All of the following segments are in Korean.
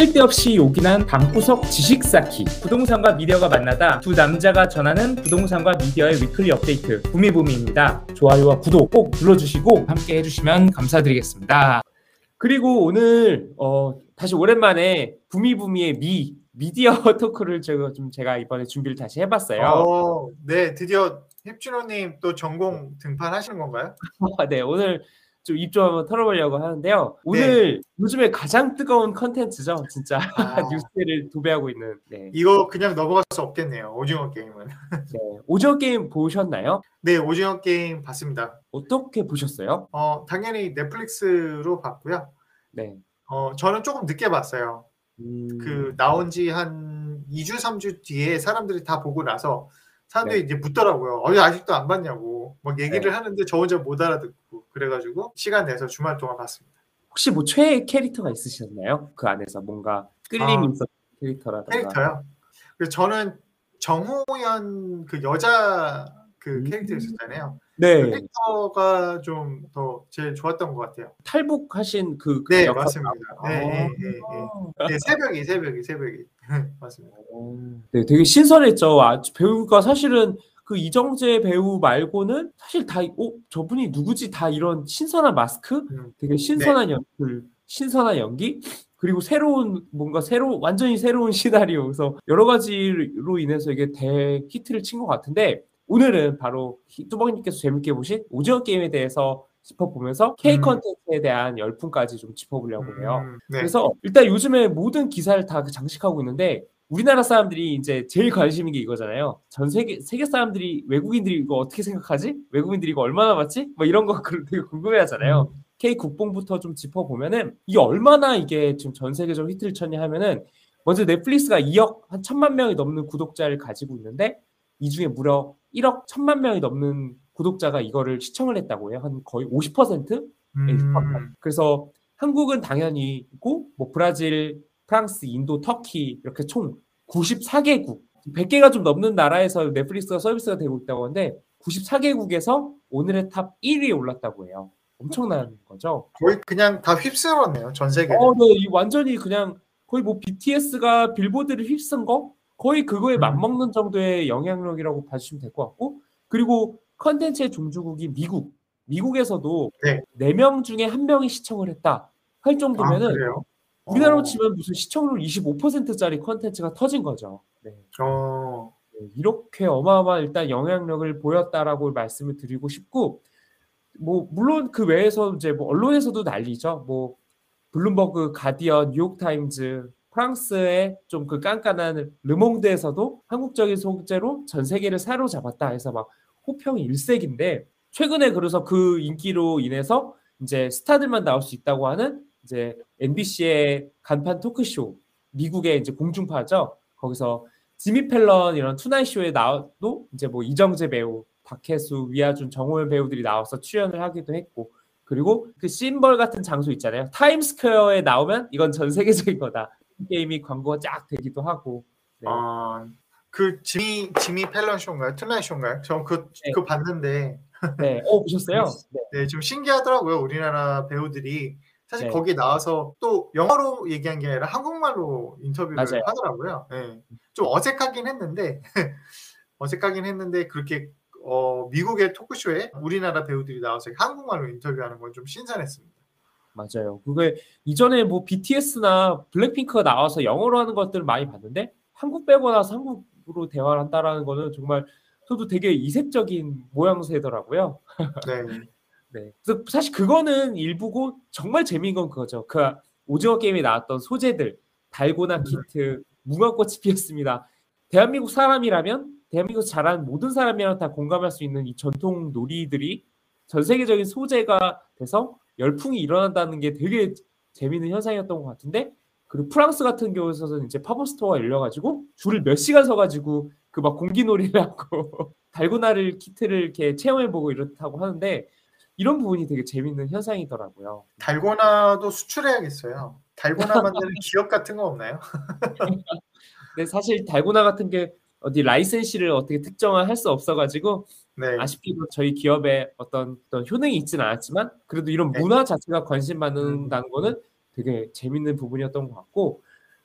쓸데없이 요긴한 방구석 지식 쌓기 부동산과 미디어가 만나다 두 남자가 전하는 부동산과 미디어의 위클리 업데이트 부미부미입니다 좋아요와 구독 꼭 눌러주시고 함께 해주시면 감사드리겠습니다 그리고 오늘 어, 다시 오랜만에 부미부미의 미 미디어 토크를 제가 좀 제가 이번에 준비를 다시 해봤어요. 어, 네, 드디어 힙준호님 또 전공 등판하시는 건가요? 네, 오늘 좀 입좀 한번 털어보려고 하는데요. 오늘 네. 요즘에 가장 뜨거운 컨텐츠죠, 진짜 아. 뉴스를 도배하고 있는. 네, 이거 그냥 넘어갈 수 없겠네요. 오징어 게임은. 네. 오징어 게임 보셨나요? 네, 오징어 게임 봤습니다. 어떻게 보셨어요? 어, 당연히 넷플릭스로 봤고요. 네. 어, 저는 조금 늦게 봤어요. 음, 그 나온 지 한 2주, 3주 뒤에 사람들이 다 보고 나서 사람들이 네. 이제 묻더라고요. 어, 아직도 안 봤냐고. 막 얘기를 네. 하는데 저 혼자 못 알아듣고 그래가지고 시간 내서 주말 동안 봤습니다. 혹시 뭐 최애 캐릭터가 있으셨나요? 그 안에서 뭔가 끌림이 아. 있었던 캐릭터라든가. 캐릭터요. 그래서 저는 정호연 그 여자 그 음. 캐릭터 있었잖아요. 그 네. 캐릭터가 좀 더 제일 좋았던 것 같아요. 탈북하신 그, 그 네, 역할. 맞습니다. 네, 아. 네, 네, 네. 네, 새벽이, 새벽이, 새벽이. 맞습니다. 네, 되게 신선했죠. 아, 배우가 사실은 그 이정재 배우 말고는 사실 다, 어, 저분이 누구지? 다 이런 신선한 마스크? 음. 되게 신선한 연출, 신선한 연기? 그리고 새로운, 뭔가 새로, 완전히 새로운 시나리오. 그래서 여러 가지로 인해서 이게 대히트를 친 것 같은데, 오늘은 바로 히- 뚜벅님께서 재밌게 보신 오징어 게임에 대해서 짚어보면서 K 음. 컨텐츠에 대한 열풍까지 좀 짚어보려고 해요. 음, 네. 그래서 일단 요즘에 모든 기사를 다 장식하고 있는데 우리나라 사람들이 이제 제일 관심 있는 게 이거잖아요. 전 세계 세계 사람들이 외국인들이 이거 어떻게 생각하지? 외국인들이 이거 얼마나 봤지? 뭐 이런 거 그- 되게 궁금해하잖아요. K 국뽕부터 좀 짚어보면은 이게 얼마나 이게 지금 전 세계적으로 히트를 쳤냐 하면은 먼저 넷플릭스가 2억 한 천만 명이 넘는 구독자를 가지고 있는데 이 중에 무려 1억 천만 명이 넘는 구독자가 이거를 시청을 했다고 해요. 한 거의 50%? 음, 그래서 한국은 당연히 있고 뭐 브라질, 프랑스, 인도, 터키 이렇게 총 94개국 100개가 좀 넘는 나라에서 넷플릭스가 서비스가 되고 있다고 하는데 94개국에서 오늘의 탑 1위에 올랐다고 해요. 엄청난 거죠. 거의 그냥 다 휩쓸었네요. 전 세계. 어, 네, 이 완전히 그냥 거의 뭐 BTS가 빌보드를 휩쓴 거 거의 그거에 음. 맞먹는 정도의 영향력이라고 봐주시면 될 것 같고 그리고 컨텐츠의 종주국이 미국 미국에서도 네. 네명 중에 한 명이 시청을 했다 할 아, 정도면은 그래요? 우리나라로 어, 치면 무슨 시청률 25%짜리 컨텐츠가 터진 거죠. 네. 어, 네, 이렇게 어마어마한 일단 영향력을 보였다라고 말씀을 드리고 싶고 뭐 물론 그 외에서 이제 뭐 언론에서도 난리죠. 뭐 블룸버그, 가디언, 뉴욕 타임즈, 프랑스의 좀 그 깐깐한 르몽드에서도 한국적인 소재로 전 세계를 사로잡았다 해서 막 호평이 일색인데 최근에 그래서 그 인기로 인해서 이제 스타들만 나올 수 있다고 하는 이제 NBC의 간판 토크쇼 미국의 이제 공중파죠. 거기서 지미 팰런 이런 투나잇 쇼에 나와도 이제 뭐 이정재 배우, 박해수, 위하준, 정호연 배우들이 나와서 출연을 하기도 했고 그리고 그 심벌 같은 장소 있잖아요. 타임스퀘어에 나오면 이건 전 세계적인 거다. 게임이 광고가 쫙 되기도 하고. 네. 아, 그 지미 지미 팰런 쇼인가요? 투나잇 쇼인가요? 저그 네. 그거 봤는데 네. 어 보셨어요? 네. 네, 좀 신기하더라고요. 우리나라 배우들이 사실 네. 거기 나와서 또 영어로 얘기한 게 아니라 한국말로 인터뷰를 맞아요. 하더라고요. 네. 좀 어색하긴 했는데 어색하긴 했는데 그렇게 어, 미국의 토크쇼에 우리나라 배우들이 나와서 한국말로 인터뷰하는 건 좀 신선했습니다. 맞아요. 그게 이전에 뭐 BTS나 블랙핑크가 나와서 영어로 하는 것들을 많이 봤는데 한국 빼고 나서 한국으로 대화를 한다라는 거는 정말 저도 되게 이색적인 모양새더라고요. 네. 네. 그래서 사실 그거는 일부고 정말 재미인 건 그거죠. 그 오징어 게임에 나왔던 소재들, 달고나 음. 키트, 무궁꽃이 피었습니다. 대한민국 사람이라면 대한민국 자란 모든 사람이랑 다 공감할 수 있는 이 전통 놀이들이 전 세계적인 소재가 돼서 열풍이 일어난다는 게 되게 재미있는 현상이었던 것 같은데 그리고 프랑스 같은 경우에서는 이제 팝업스토어가 열려가지고 줄을 몇 시간 서가지고 그 막 공기놀이를 하고 달고나를 키트를 이렇게 체험해보고 이렇다고 하는데 이런 부분이 되게 재밌는 현상이더라고요. 달고나도 수출해야겠어요. 달고나 만드는 기업 같은 거 없나요? 근데 사실 달고나 같은 게 어디 licensee를 어떻게 특정을 할수 없어가지고 네. 아쉽게도 저희 기업에 어떤, 어떤 효능이 있지는 않았지만 그래도 이런 네. 문화 자체가 관심 받는다는 거는 되게 재밌는 부분이었던 것 같고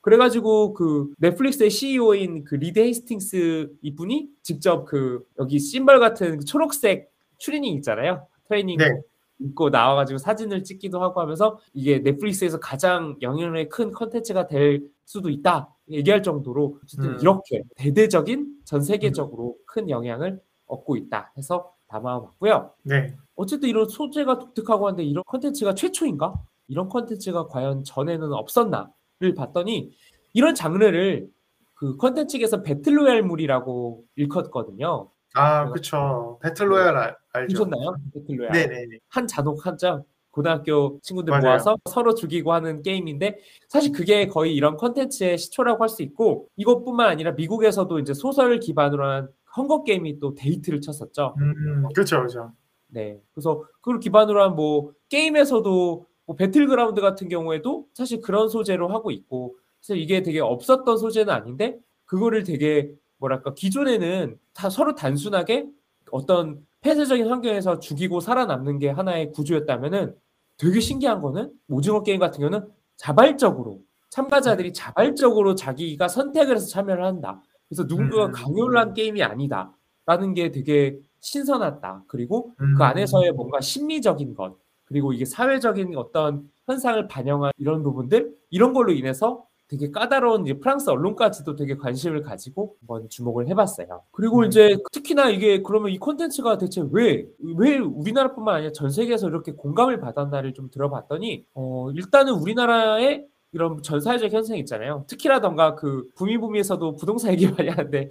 그래가지고 그 넷플릭스의 CEO인 그 리드 헤이스팅스 이분이 직접 그 여기 심벌 같은 그 초록색 추리닝 있잖아요. 트레이닝 네. 입고 나와가지고 사진을 찍기도 하고 하면서 이게 넷플릭스에서 가장 영향력이 큰 컨텐츠가 될 수도 있다 얘기할 정도로 어쨌든 음. 이렇게 대대적인 전 세계적으로 큰 영향을 얻고 있다 해서 담아봤고요. 네. 어쨌든 이런 소재가 독특하고 한데 이런 컨텐츠가 최초인가? 이런 컨텐츠가 과연 전에는 없었나를 봤더니 이런 장르를 그 컨텐츠에서 배틀로얄물이라고 일컫거든요. 아, 그쵸. 배틀로얄 알, 알죠. 보셨나요? 배틀로얄. 네네네. 한 잔혹 한자 고등학교 친구들 맞아요. 모아서 서로 죽이고 하는 게임인데 사실 그게 거의 이런 컨텐츠의 시초라고 할 수 있고 이것뿐만 아니라 미국에서도 이제 소설 기반으로 한 헝거 게임이 또 히트를 쳤었죠. 음, 그쵸, 그쵸. 네. 그래서 그걸 기반으로 한 뭐 게임에서도 뭐 배틀그라운드 같은 경우에도 사실 그런 소재로 하고 있고 그래서 이게 되게 없었던 소재는 아닌데 그거를 되게 뭐랄까 기존에는 다 서로 단순하게 어떤 폐쇄적인 환경에서 죽이고 살아남는 게 하나의 구조였다면은 되게 신기한 거는 오징어 게임 같은 경우는 자발적으로 참가자들이 자발적으로 자기가 선택을 해서 참여를 한다. 그래서 누군가가 음. 강요를 한 게임이 아니다 라는 게 되게 신선하다. 그리고 음. 그 안에서의 뭔가 심리적인 것 그리고 이게 사회적인 어떤 현상을 반영한 이런 부분들 이런 걸로 인해서 되게 까다로운 프랑스 언론까지도 되게 관심을 가지고 한번 주목을 해봤어요. 그리고 음. 이제 특히나 이게 그러면 이 콘텐츠가 대체 왜 왜 우리나라뿐만 아니라 전 세계에서 이렇게 공감을 받았나를 좀 들어봤더니 어 일단은 우리나라의 이런 전 사회적 현상 있잖아요. 특히라던가 그 부미부미에서도 부동산 얘기 많이 하는데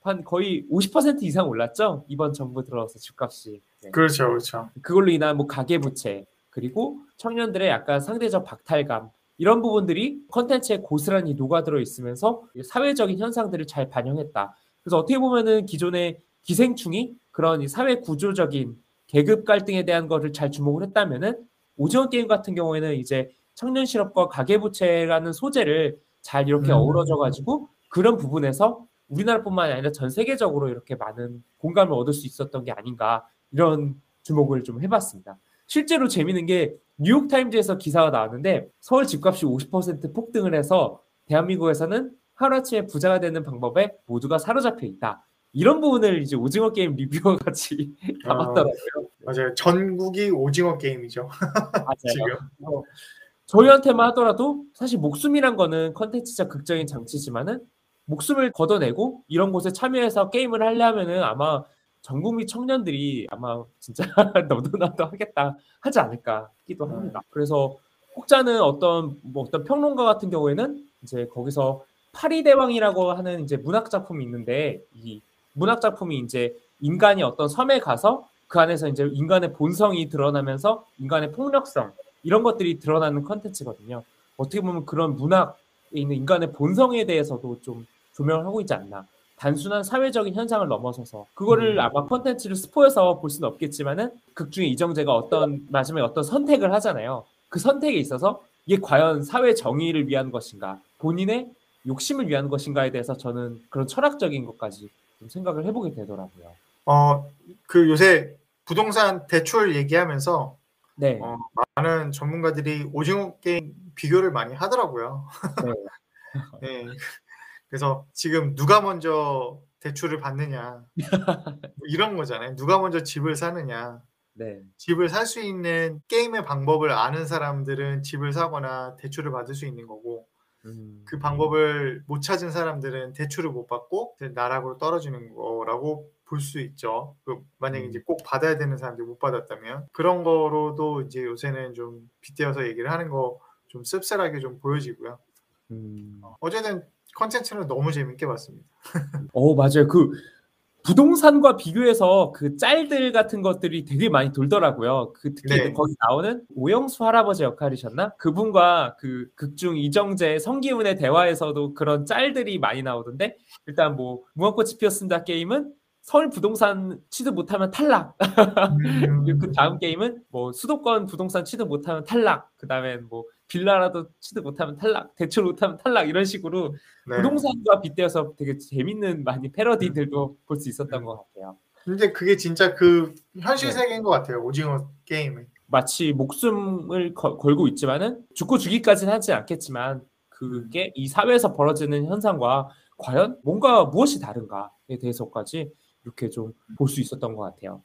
한 거의 50% 이상 올랐죠 이번 정부 들어서 집값이. 네. 그렇죠, 그렇죠. 그걸로 인한 뭐 가계 부채 그리고 청년들의 약간 상대적 박탈감 이런 부분들이 컨텐츠에 고스란히 녹아들어 있으면서 사회적인 현상들을 잘 반영했다. 그래서 어떻게 보면은 기존의 기생충이 그런 이 사회 구조적인 계급 갈등에 대한 것을 잘 주목을 했다면은 오징어 게임 같은 경우에는 이제 청년 실업과 가계부채라는 소재를 잘 이렇게 음. 어우러져 가지고 그런 부분에서 우리나라뿐만 아니라 전 세계적으로 이렇게 많은 공감을 얻을 수 있었던 게 아닌가 이런 주목을 좀 해봤습니다. 실제로 재밌는 게 뉴욕 타임즈에서 기사가 나왔는데 서울 집값이 50% 폭등을 해서 대한민국에서는 하루아침에 부자가 되는 방법에 모두가 사로잡혀 있다. 이런 부분을 이제 오징어 게임 리뷰어 같이 담았더라고요. 맞아요. 전국이 오징어 게임이죠. 맞아요. 지금. 어, 저희한테만 하더라도 사실 목숨이란 거는 컨텐츠적 극적인 장치지만은 목숨을 걷어내고 이런 곳에 참여해서 게임을 하려면은 아마 전 국민 청년들이 아마 진짜 너도 나도 하겠다 하지 않을까 싶기도 합니다. 그래서 혹자는 어떤 뭐 어떤 평론가 같은 경우에는 이제 거기서 파리 대왕이라고 하는 이제 문학 작품이 있는데 이 문학 작품이 이제 인간이 어떤 섬에 가서 그 안에서 이제 인간의 본성이 드러나면서 인간의 폭력성 이런 것들이 드러나는 컨텐츠거든요. 어떻게 보면 그런 문학에 있는 인간의 본성에 대해서도 좀 조명을 하고 있지 않나. 단순한 사회적인 현상을 넘어서서 그거를 음. 아마 컨텐츠를 스포해서 볼 수는 없겠지만은 극 중에 이정재가 어떤 마지막에 어떤 선택을 하잖아요. 그 선택에 있어서 이게 과연 사회 정의를 위한 것인가, 본인의 욕심을 위한 것인가에 대해서 저는 그런 철학적인 것까지 좀 생각을 해보게 되더라고요. 어, 그 요새 부동산 대출 얘기하면서 네, 어, 많은 전문가들이 오징어 게임 비교를 많이 하더라고요. 네. 네. 그래서 지금 누가 먼저 대출을 받느냐 뭐 이런 거잖아요. 누가 먼저 집을 사느냐. 네, 집을 살 수 있는 게임의 방법을 아는 사람들은 집을 사거나 대출을 받을 수 있는 거고 음, 그 방법을 못 찾은 사람들은 대출을 못 받고 나락으로 떨어지는 거라고 볼 수 있죠. 그 만약에 음. 이제 꼭 받아야 되는 사람들이 못 받았다면 그런 거로도 이제 요새는 좀 빗대어서 얘기를 하는 거 좀 씁쓸하게 좀 보여지고요. 음. 어쨌든 컨텐츠는 너무 재밌게 봤습니다. 어, 맞아요. 그 부동산과 비교해서 그 짤들 같은 것들이 되게 많이 돌더라고요. 그 특히 네. 거기 나오는 오영수 할아버지 역할이셨나? 그분과 그 극중 이정재 성기훈의 대화에서도 그런 짤들이 많이 나오던데 일단 뭐 무궁꽃이 피었습니다 게임은 서울 부동산 취득 못하면 탈락. 그리고 그 다음 게임은 뭐 수도권 부동산 취득 못하면 탈락. 그 다음에 뭐 빌라라도 취득 못하면 탈락. 대출 못하면 탈락. 이런 식으로 네. 부동산과 빗대어서 되게 재밌는 많이 패러디들도 볼 수 있었던 것 같아요. 근데 그게 진짜 그 현실 네. 세계인 것 같아요. 오징어 게임은. 마치 목숨을 거- 걸고 있지만은 죽고 죽기까지는 하지 않겠지만 그게 이 사회에서 벌어지는 현상과 과연 뭔가 무엇이 다른가에 대해서까지 이렇게 좀 볼 수 있었던 것 같아요.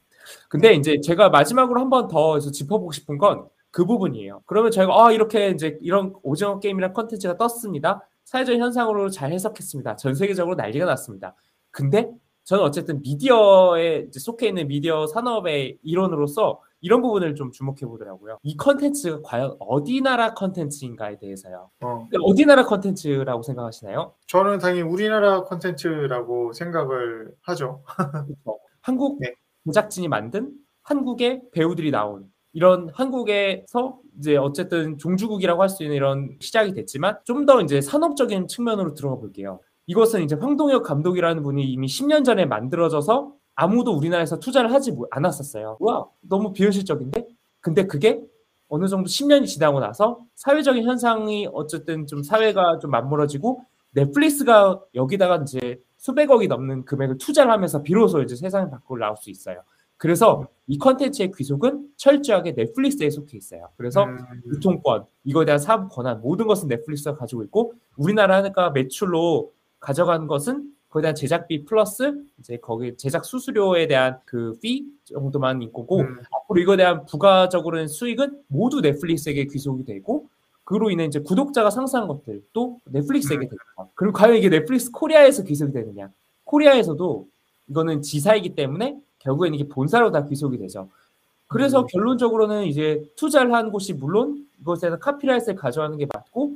근데 이제 제가 마지막으로 한 번 더 짚어보고 싶은 건 그 부분이에요. 그러면 저희가 아 이렇게 이제 이런 오징어 게임이란 컨텐츠가 떴습니다. 사회적 현상으로 잘 해석했습니다. 전 세계적으로 난리가 났습니다. 근데 저는 어쨌든 미디어에 속해 있는 미디어 산업의 일원으로서 이런 부분을 좀 주목해 보더라고요. 이 컨텐츠가 과연 어디 나라 컨텐츠인가에 대해서요. 어, 어디 나라 컨텐츠라고 생각하시나요? 저는 당연히 우리나라 콘텐츠라고 생각을 하죠. 그렇죠. 한국 네. 제작진이 만든 한국의 배우들이 나온 이런 한국에서 이제 어쨌든 종주국이라고 할 수 있는 이런 시작이 됐지만 좀 더 이제 산업적인 측면으로 들어가 볼게요. 이것은 이제 황동혁 감독이라는 분이 이미 10년 전에 만들어져서 아무도 우리나라에서 투자를 하지 못- 않았었어요. 와, 너무 비현실적인데? 근데 그게 어느 정도 10년이 지나고 나서 사회적인 현상이 어쨌든 좀 사회가 좀 맞물어지고 넷플릭스가 여기다가 이제 수백억이 넘는 금액을 투자를 하면서 비로소 이제 세상 밖으로 나올 수 있어요. 그래서 이 컨텐츠의 귀속은 철저하게 넷플릭스에 속해 있어요. 그래서 음, 유통권, 이거에 대한 사업 권한 모든 것은 넷플릭스가 가지고 있고 우리나라가 매출로 가져간 것은 거기에 대한 제작비 플러스 이제 거기 제작 수수료에 대한 그 피 정도만 있고 음, 앞으로 이거에 대한 부가적으로는 수익은 모두 넷플릭스에게 귀속이 되고 그로 인해 이제 구독자가 상승한 것들도 넷플릭스에게 음. 됩니다. 그리고 과연 이게 넷플릭스 코리아에서 귀속이 되느냐? 코리아에서도 이거는 지사이기 때문에 결국엔 이게 본사로 다 귀속이 되죠. 그래서 음. 결론적으로는 이제 투자를 한 곳이 물론 이것에서 카피라이트를 가져가는 게 맞고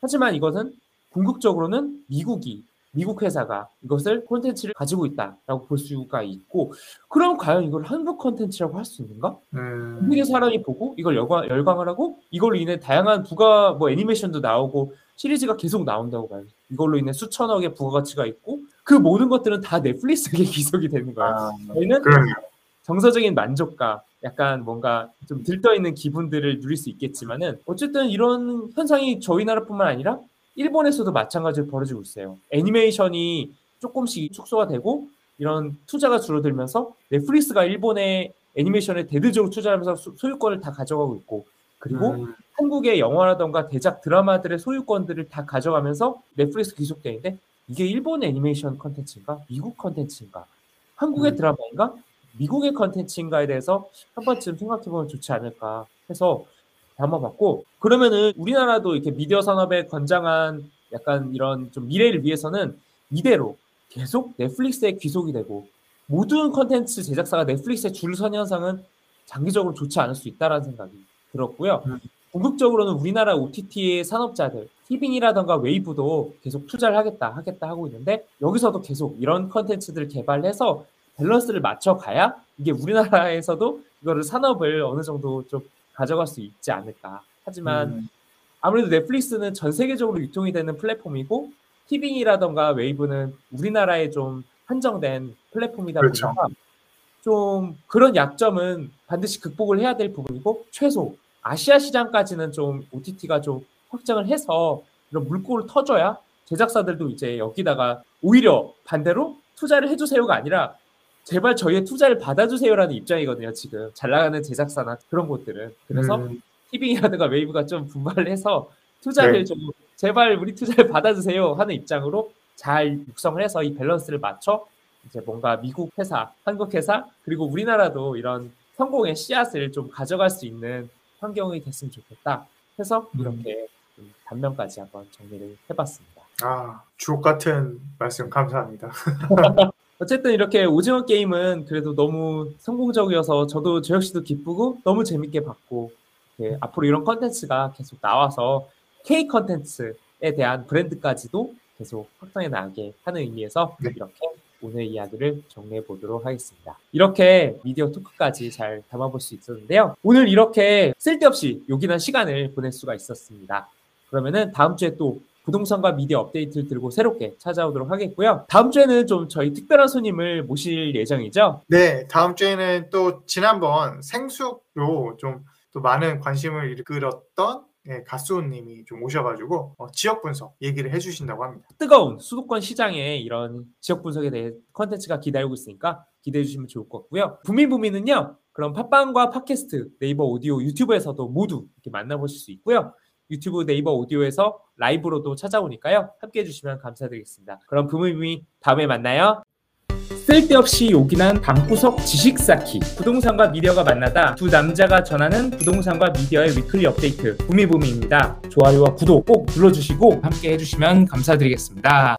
하지만 이것은 궁극적으로는 미국이 미국 회사가 이것을 콘텐츠를 가지고 있다라고 볼 수가 있고 그럼 과연 이걸 한국 콘텐츠라고 할 수 있는가? 음, 한국의 사람이 보고 이걸 열광, 열광을 하고 이걸로 인해 다양한 부가 뭐 애니메이션도 나오고 시리즈가 계속 나온다고 봐요. 이걸로 인해 수천억의 부가가치가 있고 그 모든 것들은 다 넷플릭스에게 기속이 되는 거예요. 아, 저희는 그러네요. 정서적인 만족감, 약간 뭔가 좀 들떠 있는 기분들을 누릴 수 있겠지만은 어쨌든 이런 현상이 저희 나라뿐만 아니라 일본에서도 마찬가지로 벌어지고 있어요. 애니메이션이 조금씩 축소가 되고 이런 투자가 줄어들면서 넷플릭스가 일본의 애니메이션에 대대적으로 투자하면서 소- 소유권을 다 가져가고 있고 그리고 음, 한국의 영화라던가 대작 드라마들의 소유권들을 다 가져가면서 넷플릭스 귀속되는데 이게 일본 애니메이션 컨텐츠인가 미국 컨텐츠인가 한국의 음. 드라마인가 미국의 컨텐츠인가에 대해서 한 번쯤 생각해보면 좋지 않을까 해서 담아봤고 그러면은 우리나라도 이렇게 미디어 산업에 건장한 약간 이런 좀 미래를 위해서는 이대로 계속 넷플릭스에 귀속이 되고 모든 컨텐츠 제작사가 넷플릭스에 줄 선 현상은 장기적으로 좋지 않을 수 있다라는 생각이 들었고요. 음. 궁극적으로는 우리나라 OTT의 산업자들, 티빙이라던가 웨이브도 계속 투자를 하겠다, 하겠다 하고 있는데 여기서도 계속 이런 컨텐츠들을 개발해서 밸런스를 맞춰가야 이게 우리나라에서도 이거를 산업을 어느 정도 좀 가져갈 수 있지 않을까. 하지만 음, 아무래도 넷플릭스는 전 세계적으로 유통이 되는 플랫폼이고 티빙이라던가 웨이브는 우리나라에 좀 한정된 플랫폼이다 그렇죠. 보니까 좀 그런 약점은 반드시 극복을 해야 될 부분이고 최소 아시아 시장까지는 좀 OTT가 좀 확장을 해서 이런 물꼬를 터줘야 제작사들도 이제 여기다가 오히려 반대로 투자를 해주세요가 아니라 제발 저희의 투자를 받아주세요라는 입장이거든요 지금. 잘 나가는 제작사나 그런 곳들은. 그래서 음, 티빙이라든가 웨이브가 좀 분발을 해서 투자를 네. 좀 제발 우리 투자를 받아주세요 하는 입장으로 잘 육성을 해서 이 밸런스를 맞춰 이제 뭔가 미국 회사, 한국 회사 그리고 우리나라도 이런 성공의 씨앗을 좀 가져갈 수 있는 환경이 됐으면 좋겠다 해서 음. 이렇게 좀 단면까지 한번 정리를 해봤습니다. 아, 주옥 같은 말씀 감사합니다. 어쨌든 이렇게 오징어 게임은 그래도 너무 성공적이어서 저도 저 역시도 기쁘고 너무 재밌게 봤고 이렇게 앞으로 이런 컨텐츠가 계속 나와서 K 컨텐츠에 대한 브랜드까지도 계속 확장해 나가게 하는 의미에서 네. 이렇게 오늘 이야기를 정리해 보도록 하겠습니다. 이렇게 미디어 토크까지 잘 담아볼 수 있었는데요. 오늘 이렇게 쓸데없이 요긴한 시간을 보낼 수가 있었습니다. 그러면은 다음 주에 또 부동산과 미디어 업데이트를 들고 새롭게 찾아오도록 하겠고요. 다음 주에는 좀 저희 특별한 손님을 모실 예정이죠. 네, 다음 주에는 또 지난번 생수로 좀 또 많은 관심을 이끌었던 예, 가수님이 좀 오셔가지고 어, 지역 분석 얘기를 해주신다고 합니다. 뜨거운 수도권 시장에 이런 지역 분석에 대해 컨텐츠가 기다리고 있으니까 기대해 주시면 좋을 것 같고요. 부미부미는요. 그럼 팟빵과 팟캐스트, 네이버 오디오, 유튜브에서도 모두 이렇게 만나보실 수 있고요. 유튜브 네이버 오디오에서 라이브로도 찾아오니까요. 함께 해주시면 감사드리겠습니다. 그럼 부미부미 다음에 만나요. 쓸데없이 요긴한 방구석 지식 쌓기 부동산과 미디어가 만나다 두 남자가 전하는 부동산과 미디어의 weekly 업데이트 부미부미입니다. 좋아요와 구독 꼭 눌러주시고 함께 해주시면 감사드리겠습니다.